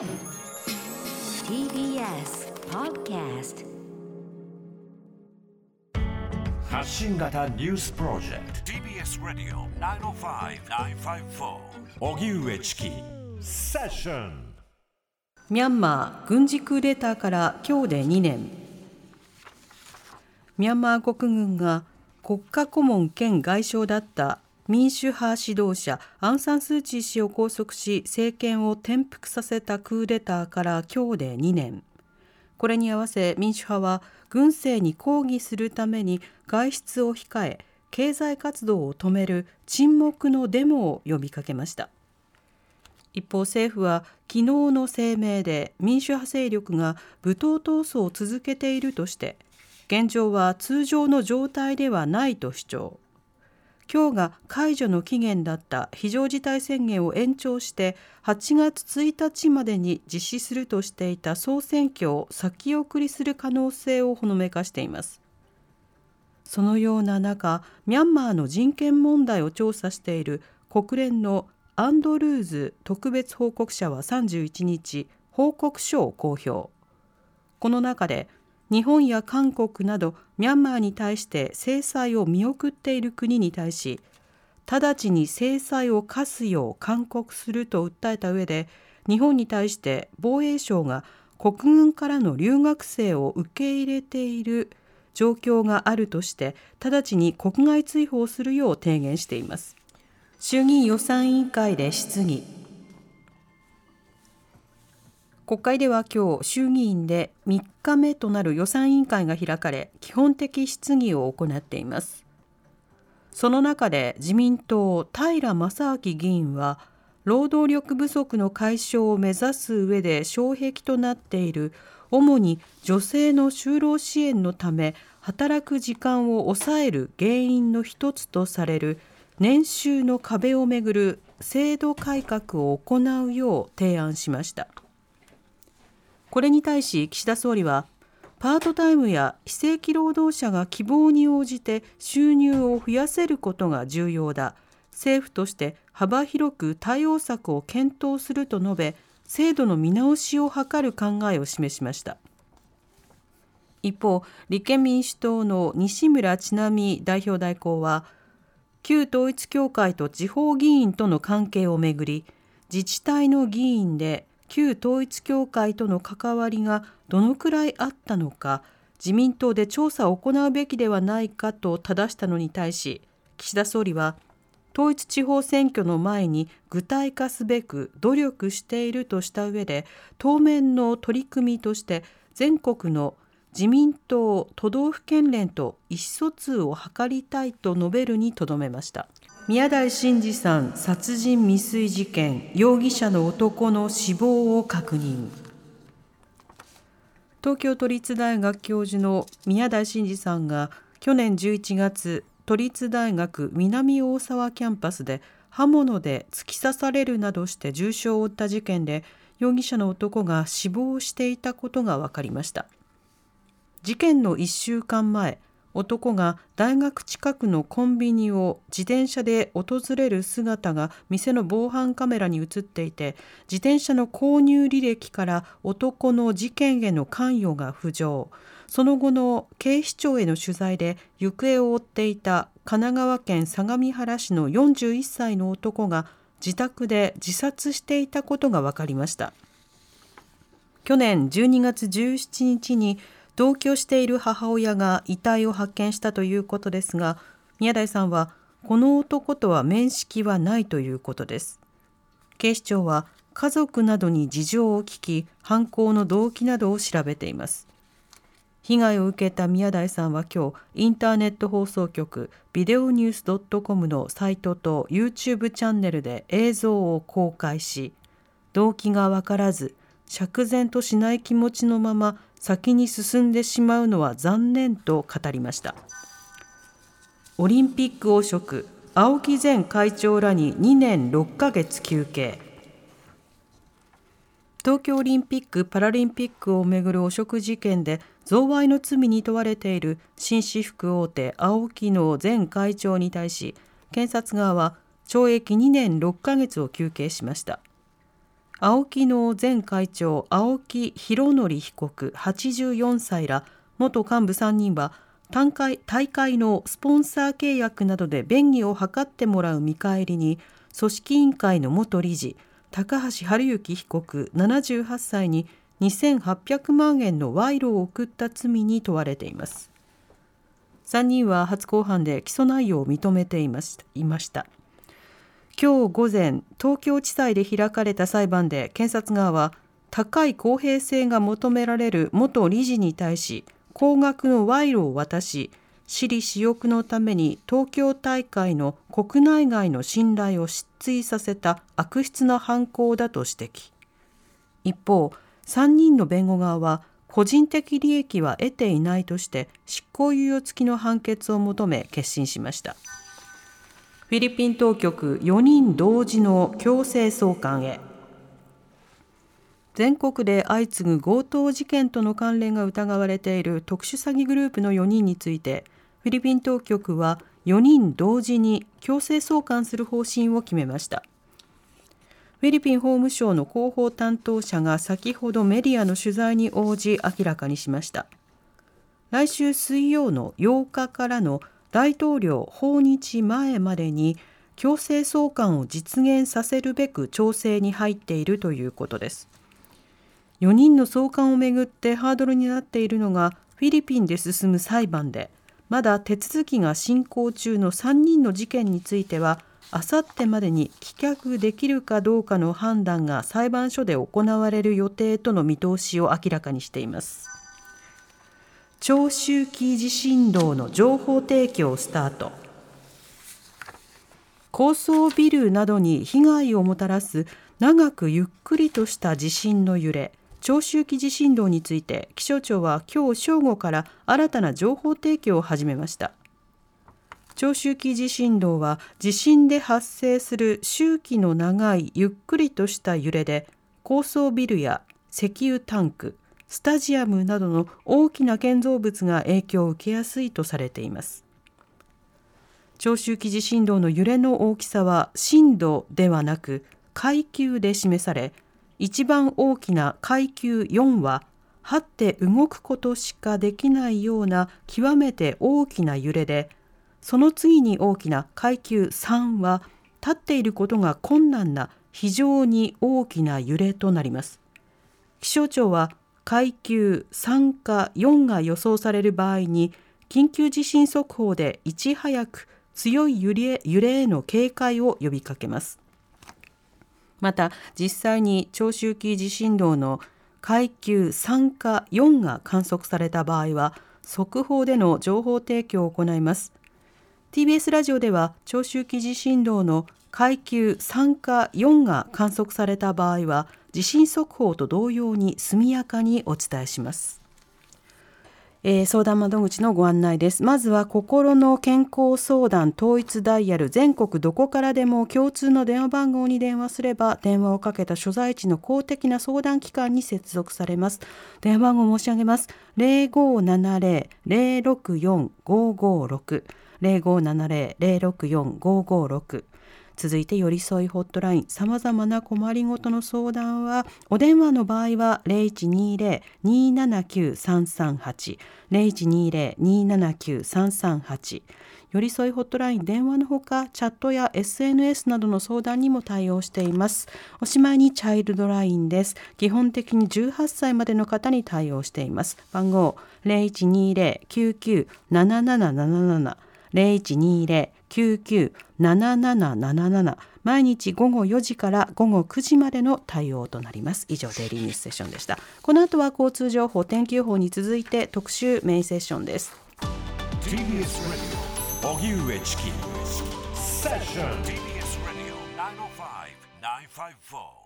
TBS Podcast 発信型ニュースプロジェクト。TBS ラディオ905-954おぎゅうえちきセッション。ミャンマー軍事クーデターから今日で2年。ミャンマー国軍が国家顧問兼外相だった民主派指導者アン・サン・スー・チー氏を拘束し政権を転覆させたクーデターから今日で2年。これに合わせ民主派は軍政に抗議するために外出を控え経済活動を止める沈黙のデモを呼びかけました。一方政府は昨日の声明で民主派勢力が武闘闘争を続けているとして現状は通常の状態ではないと主張。今日が解除の期限だった非常事態宣言を延長して8月1日までに実施するとしていた総選挙を先送りする可能性をほのめかしています。そのような中ミャンマーの人権問題を調査している国連のアンドルーズ特別報告者は31日報告書を公表。この中で日本や韓国などミャンマーに対して制裁を見送っている国に対し直ちに制裁を科すよう勧告すると訴えた上で日本に対して防衛省が国軍からの留学生を受け入れている状況があるとして直ちに国外追放するよう提言しています。衆議院予算委員会で質疑。国会では今日衆議院で3日目となる予算委員会が開かれ基本的質疑を行っていますその中で自民党平正明議員は労働力不足の解消を目指す上で障壁となっている主に女性の就労支援のため働く時間を抑える原因の一つとされる年収の壁をめぐる制度改革を行うよう提案しました。これに対し岸田総理はパートタイムや非正規労働者が希望に応じて収入を増やせることが重要だ。政府として幅広く対応策を検討すると述べ制度の見直しを図る考えを示しました。一方立憲民主党の西村智奈美代表代行は旧統一教会と地方議員との関係をめぐり自治体の議員で旧統一教会との関わりがどのくらいあったのか自民党で調査を行うべきではないかと正したのに対し岸田総理は統一地方選挙の前に具体化すべく努力しているとした上で当面の取り組みとして全国の自民党都道府県連と意思疎通を図りたいと述べるにとどめました。宮台真司さん殺人未遂事件容疑者の男の死亡を確認。東京都立大学教授の宮台真司さんが去年11月都立大学南大沢キャンパスで刃物で突き刺されるなどして重傷を負った事件で容疑者の男が死亡していたことが分かりました。事件の1週間前男が大学近くのコンビニを自転車で訪れる姿が店の防犯カメラに映っていて自転車の購入履歴から男の事件への関与が浮上。その後の警視庁への取材で行方を追っていた神奈川県相模原市の41歳の男が自宅で自殺していたことが分かりました。去年12月17日に同居している母親が遺体を発見したということですが宮台さんはこの男とは面識はないということです。警視庁は家族などに事情を聞き犯行の動機などを調べています。被害を受けた宮台さんは今日インターネット放送局ビデオニュース .com のサイトと YouTube チャンネルで映像を公開し動機が分からず釈然としない気持ちのまま先に進んでしまうのは残念と語りました。オリンピック汚職青木前会長らに2年6ヶ月休憩。東京オリンピック・パラリンピックをめぐる汚職事件で贈賄の罪に問われている紳士服大手青木の前会長に対し検察側は懲役2年6ヶ月を求刑しました。青木の前会長青木博則被告84歳ら元幹部3人は大会大会のスポンサー契約などで便宜を図ってもらう見返りに組織委員会の元理事高橋治之被告78歳に2800万円の賄賂を送った罪に問われています。3人は初公判で起訴内容を認めていました。今日午前東京地裁で開かれた裁判で検察側は高い公平性が求められる元理事に対し高額の賄賂を渡し私利私欲のために東京大会の国内外の信頼を失墜させた悪質な犯行だと指摘。一方3人の弁護側は個人的利益は得ていないとして執行猶予付きの判決を求め決審しました。フィリピン当局4人同時の強制送還へ。全国で相次ぐ強盗事件との関連が疑われている特殊詐欺グループの4人についてフィリピン当局は4人同時に強制送還する方針を決めました。フィリピン法務省の広報担当者が先ほどメディアの取材に応じ明らかにしました。来週水曜の8日からの大統領訪日前までに強制送還を実現させるべく調整に入っているということです。4人の送還をめぐってハードルになっているのがフィリピンで進む裁判でまだ手続きが進行中の3人の事件についてはあさってまでに棄却できるかどうかの判断が裁判所で行われる予定との見通しを明らかにしています。長周期地震動の情報提供スタート。高層ビルなどに被害をもたらす長くゆっくりとした地震の揺れ。長周期地震動について気象庁は今日正午から新たな情報提供を始めました。長周期地震動は地震で発生する周期の長いゆっくりとした揺れで高層ビルや石油タンクスタジアムなどの大きな建造物が影響を受けやすいとされています。長周期地震動の揺れの大きさは震度ではなく階級で示され一番大きな階級4は張って動くことしかできないような極めて大きな揺れでその次に大きな階級3は立っていることが困難な非常に大きな揺れとなります。気象庁は階級3か4が予想される場合に緊急地震速報でいち早く強い揺れ揺れへの警戒を呼びかけます。また実際に長周期地震動の階級3か4が観測された場合は速報での情報提供を行います。TBS ラジオでは長周期地震動の階級3か4が観測された場合は地震速報と同様に速やかにお伝えしますえー、相談窓口のご案内です。まずは心の健康相談統一ダイヤル全国どこからでも共通の電話番号に電話すれば電話をかけた所在地の公的な相談機関に接続されます。電話番号申し上げます。0570-064-556 0570-064-556続いて寄り添いホットライン。さまざまな困りごとの相談はお電話の場合は0120-279-338 0120-279-338寄り添いホットライン電話のほかチャットや SNS などの相談にも対応しています。おしまいにチャイルドラインです。基本的に18歳までの方に対応しています。番号0120-99-7777 0120 0120-99-7777毎日午後4時から午後9時までの対応となります。以上デイリーニュースセッションでした。この後は交通情報天気予報に続いて特集メインセッションです。TBS Radio 荻上チキセッション TBS Radio 905-954